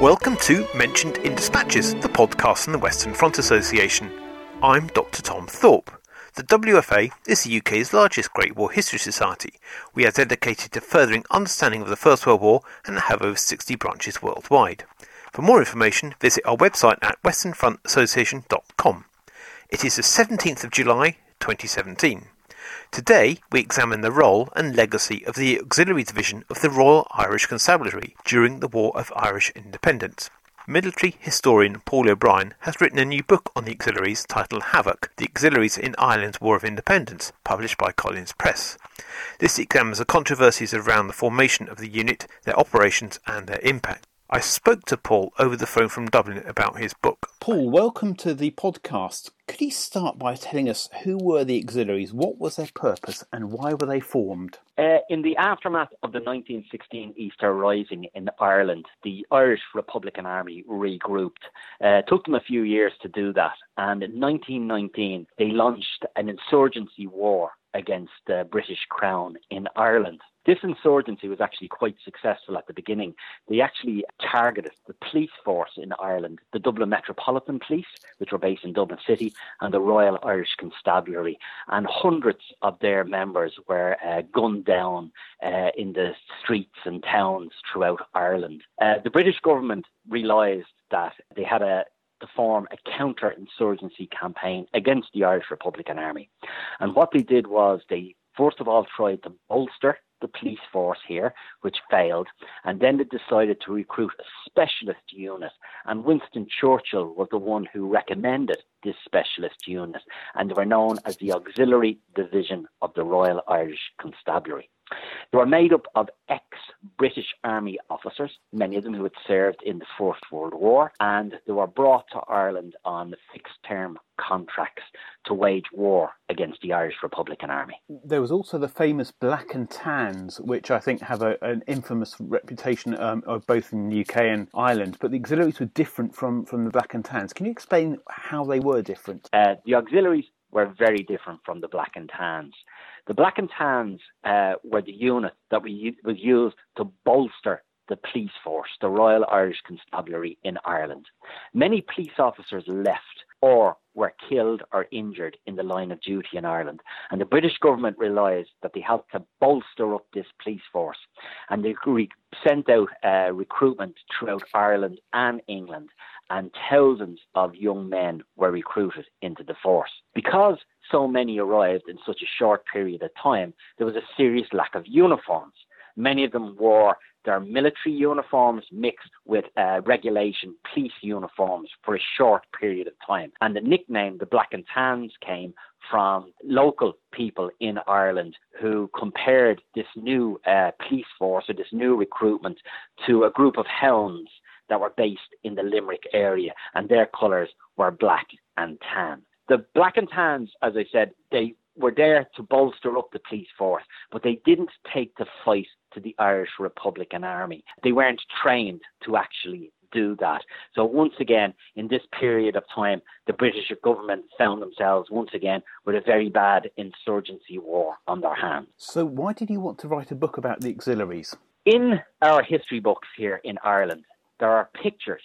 Welcome to Mentioned in Dispatches, the podcast from the Western Front Association. I'm Dr. Tom Thorpe. The WFA is the UK's largest Great War History Society. We are dedicated to furthering understanding of the First World War and have over 60 branches worldwide. For more information, visit our website at westernfrontassociation.com. It is the 17th of July 2017. Today, we examine the role and legacy of the Auxiliary Division of the Royal Irish Constabulary during the War of Irish Independence. Military historian Paul O'Brien has written a new book on the auxiliaries titled Havoc The Auxiliaries in Ireland's War of Independence, published by Collins Press. This examines the controversies around the formation of the unit, their operations, and their impact. I spoke to Paul over the phone from Dublin about his book. Paul, welcome to the podcast. Could you start by telling us who were the auxiliaries, what was their purpose, and why were they formed? Uh, in the aftermath of the 1916 Easter Rising in Ireland, the Irish Republican Army regrouped. Uh, it took them a few years to do that, and in 1919 they launched an insurgency war against the British Crown in Ireland. This insurgency was actually quite successful at the beginning. They actually targeted the police force in Ireland, the Dublin Metropolitan Police, which were based in Dublin City, and the Royal Irish Constabulary. And hundreds of their members were uh, gunned down uh, in the streets and towns throughout Ireland. Uh, the British government realised that they had a to form a counter-insurgency campaign against the Irish Republican Army. And what they did was they first of all tried to bolster the police force here, which failed, and then they decided to recruit a specialist unit. And Winston Churchill was the one who recommended this specialist unit, and they were known as the Auxiliary Division of the Royal Irish Constabulary. They were made up of ex British Army officers, many of them who had served in the First World War, and they were brought to Ireland on fixed term contracts to wage war against the Irish Republican Army. There was also the famous Black and Tans, which I think have a, an infamous reputation um, both in the UK and Ireland, but the auxiliaries were different from, from the Black and Tans. Can you explain how they were different? Uh, the auxiliaries were very different from the Black and Tans. The Black and Tans uh, were the unit that we, was used to bolster the police force, the Royal Irish Constabulary in Ireland. Many police officers left or were killed or injured in the line of duty in Ireland. And the British government realised that they had to bolster up this police force. And they re- sent out uh, recruitment throughout Ireland and England. And thousands of young men were recruited into the force. Because so many arrived in such a short period of time, there was a serious lack of uniforms. Many of them wore their military uniforms mixed with uh, regulation police uniforms for a short period of time. And the nickname, the Black and Tans, came from local people in Ireland who compared this new uh, police force or this new recruitment to a group of hounds that were based in the Limerick area, and their colours were black and tan. The black and tans, as I said, they were there to bolster up the police force, but they didn't take the fight to the Irish Republican Army. They weren't trained to actually do that. So once again, in this period of time, the British government found themselves once again with a very bad insurgency war on their hands. So why did you want to write a book about the auxiliaries? In our history books here in Ireland, there are pictures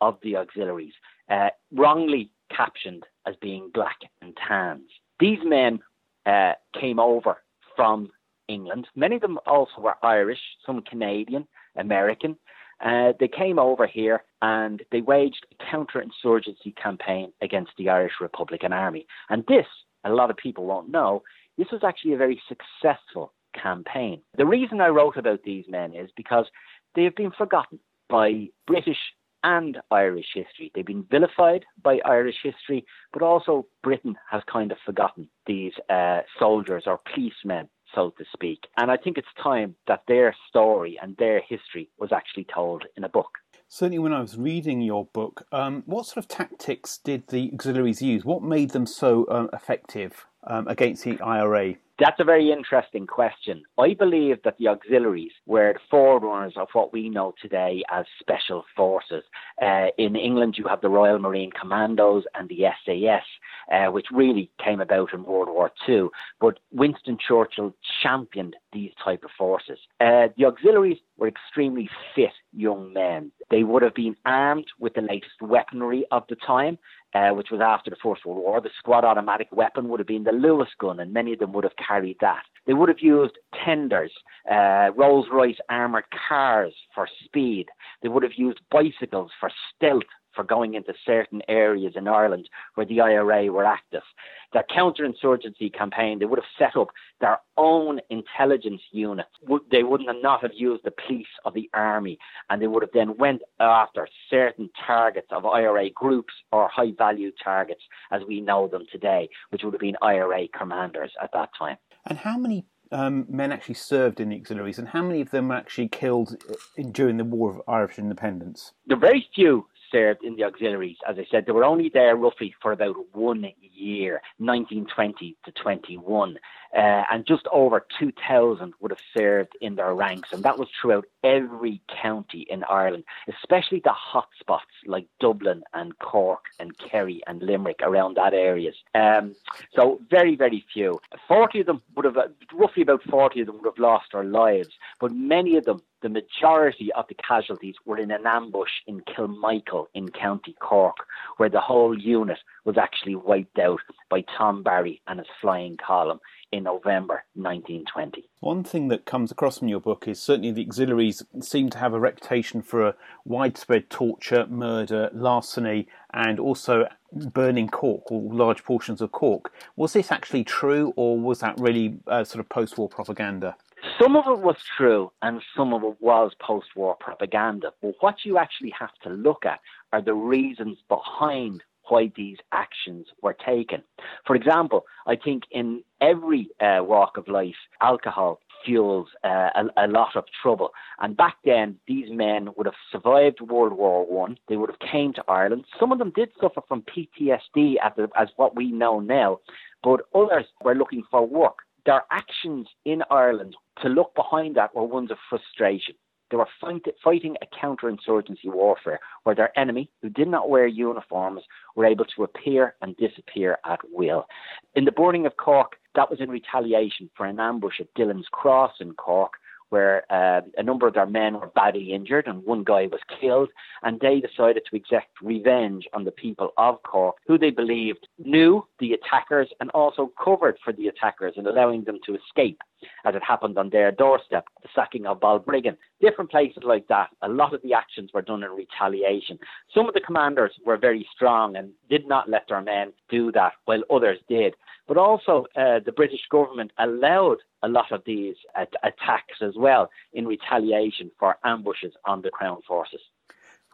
of the auxiliaries, uh, wrongly captioned as being black and tans. These men uh, came over from England. Many of them also were Irish, some Canadian, American. Uh, they came over here and they waged a counterinsurgency campaign against the Irish Republican Army. And this, a lot of people won't know, this was actually a very successful campaign. The reason I wrote about these men is because they have been forgotten by British and Irish history. They've been vilified by Irish history, but also Britain has kind of forgotten these uh, soldiers or policemen, so to speak. And I think it's time that their story and their history was actually told in a book. Certainly, when I was reading your book, um, what sort of tactics did the auxiliaries use? What made them so um, effective um, against the IRA? That's a very interesting question. I believe that the auxiliaries were the forerunners of what we know today as special forces. Uh, in England, you have the Royal Marine Commandos and the SAS, uh, which really came about in World War II. But Winston Churchill championed these type of forces. Uh, the auxiliaries were extremely fit young men. They would have been armed with the latest weaponry of the time, uh, which was after the First World War. The squad automatic weapon would have been the Lewis gun, and many of them would have carried that. They would have used tenders, uh, Rolls Royce armoured cars for speed. They would have used bicycles for stealth for going into certain areas in Ireland where the IRA were active. Their counterinsurgency campaign, they would have set up their own intelligence units. They wouldn't have not have used the police or the army, and they would have then went after certain targets of IRA groups or high value targets as we know them today, which would have been IRA commanders at that time. And how many um, men actually served in the auxiliaries, and how many of them were actually killed uh, during the War of Irish Independence? There are very few served in the auxiliaries. As I said, they were only there roughly for about one year, 1920 to 21, uh, and just over 2,000 would have served in their ranks, and that was throughout every county in Ireland, especially the hotspots like Dublin and Cork and Kerry and Limerick around that areas. Um, so very, very few. 40 of them would have, roughly about 40 of them would have lost their lives, but many of them the majority of the casualties were in an ambush in Kilmichael in County Cork, where the whole unit was actually wiped out by Tom Barry and his flying column in November 1920. One thing that comes across from your book is certainly the auxiliaries seem to have a reputation for a widespread torture, murder, larceny, and also burning Cork or large portions of Cork. Was this actually true, or was that really uh, sort of post war propaganda? Some of it was true and some of it was post war propaganda. But what you actually have to look at are the reasons behind why these actions were taken. For example, I think in every uh, walk of life, alcohol fuels uh, a, a, lot of trouble. And back then, these men would have survived World War One. They would have came to Ireland. Some of them did suffer from PTSD, as what we know now, but others were looking for work their actions in Ireland to look behind that were ones of frustration. They were fight, fighting a counterinsurgency warfare where their enemy, who did not wear uniforms, were able to appear and disappear at will. In the burning of Cork, that was in retaliation for an ambush at Dillon's Cross in Cork, where uh, a number of their men were badly injured and one guy was killed, and they decided to exact revenge on the people of Cork, who they believed knew the attackers and also covered for the attackers and allowing them to escape, as it happened on their doorstep, the sacking of Balbriggan. Different places like that, a lot of the actions were done in retaliation. Some of the commanders were very strong and did not let their men do that, while others did. But also, uh, the British government allowed a lot of these at- attacks as well in retaliation for ambushes on the Crown forces.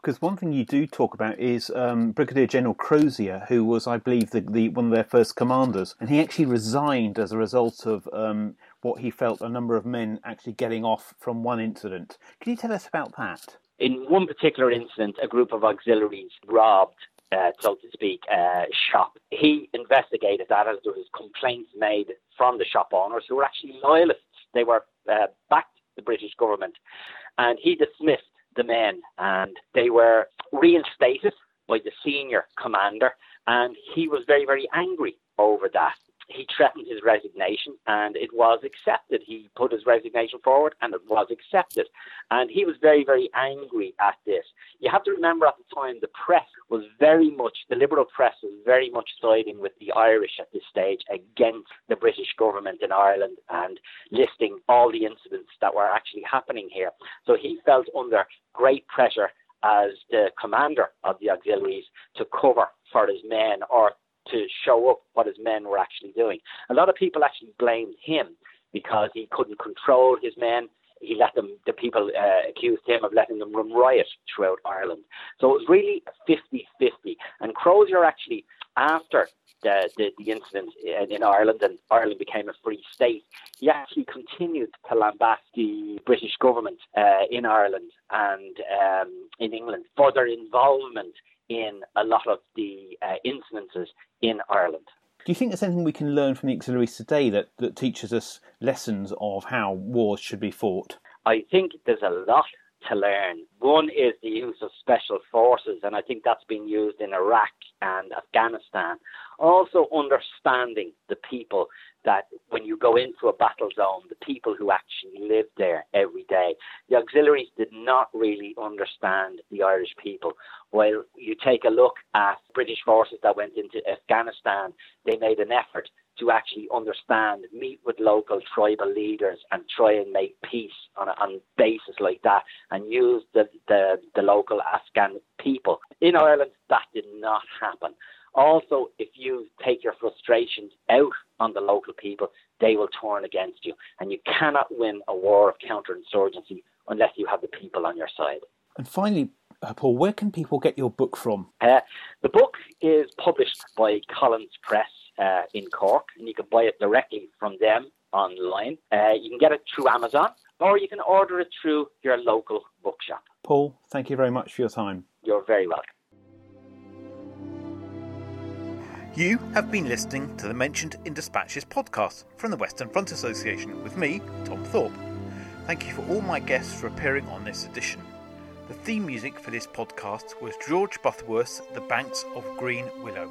Because one thing you do talk about is um, Brigadier General Crozier, who was, I believe, the, the, one of their first commanders, and he actually resigned as a result of um, what he felt a number of men actually getting off from one incident. Can you tell us about that? In one particular incident, a group of auxiliaries robbed uh, so to speak, uh, shop. He investigated that as there was complaints made from the shop owners who were actually loyalists. They were uh, backed the British government, and he dismissed the men, and they were reinstated by the senior commander, and he was very, very angry over that he threatened his resignation and it was accepted. He put his resignation forward and it was accepted. And he was very, very angry at this. You have to remember at the time the press was very much, the liberal press was very much siding with the Irish at this stage against the British government in Ireland and listing all the incidents that were actually happening here. So he felt under great pressure as the commander of the auxiliaries to cover for his men or to show up what his men were actually doing. A lot of people actually blamed him because he couldn't control his men. He let them, the people uh, accused him of letting them run riot throughout Ireland. So it was really 50 50. And Crozier actually, after the, the, the incident in, in Ireland and Ireland became a free state, he actually continued to lambast the British government uh, in Ireland and um, in England for their involvement in a lot of the uh, incidences in Ireland. Do you think there's anything we can learn from the auxiliaries today that, that teaches us lessons of how wars should be fought? I think there's a lot to learn. One is the use of special forces, and I think that's been used in Iraq and Afghanistan. Also, understanding the people that when you go into a battle zone, the people who actually live there every day. The auxiliaries did not really understand the Irish people. While you take a look at British forces that went into Afghanistan, they made an effort to actually understand, meet with local tribal leaders and try and make peace on a on basis like that and use the, the, the local Afghan people. In Ireland, that did not happen. Also, if you take your frustrations out on the local people, they will turn against you. And you cannot win a war of counterinsurgency unless you have the people on your side. And finally, uh, Paul, where can people get your book from? Uh, the book is published by Collins Press uh, in Cork, and you can buy it directly from them online. Uh, you can get it through Amazon, or you can order it through your local bookshop. Paul, thank you very much for your time. You're very welcome. You have been listening to the Mentioned in Dispatches podcast from the Western Front Association with me, Tom Thorpe. Thank you for all my guests for appearing on this edition. The theme music for this podcast was George Butterworth's The Banks of Green Willow.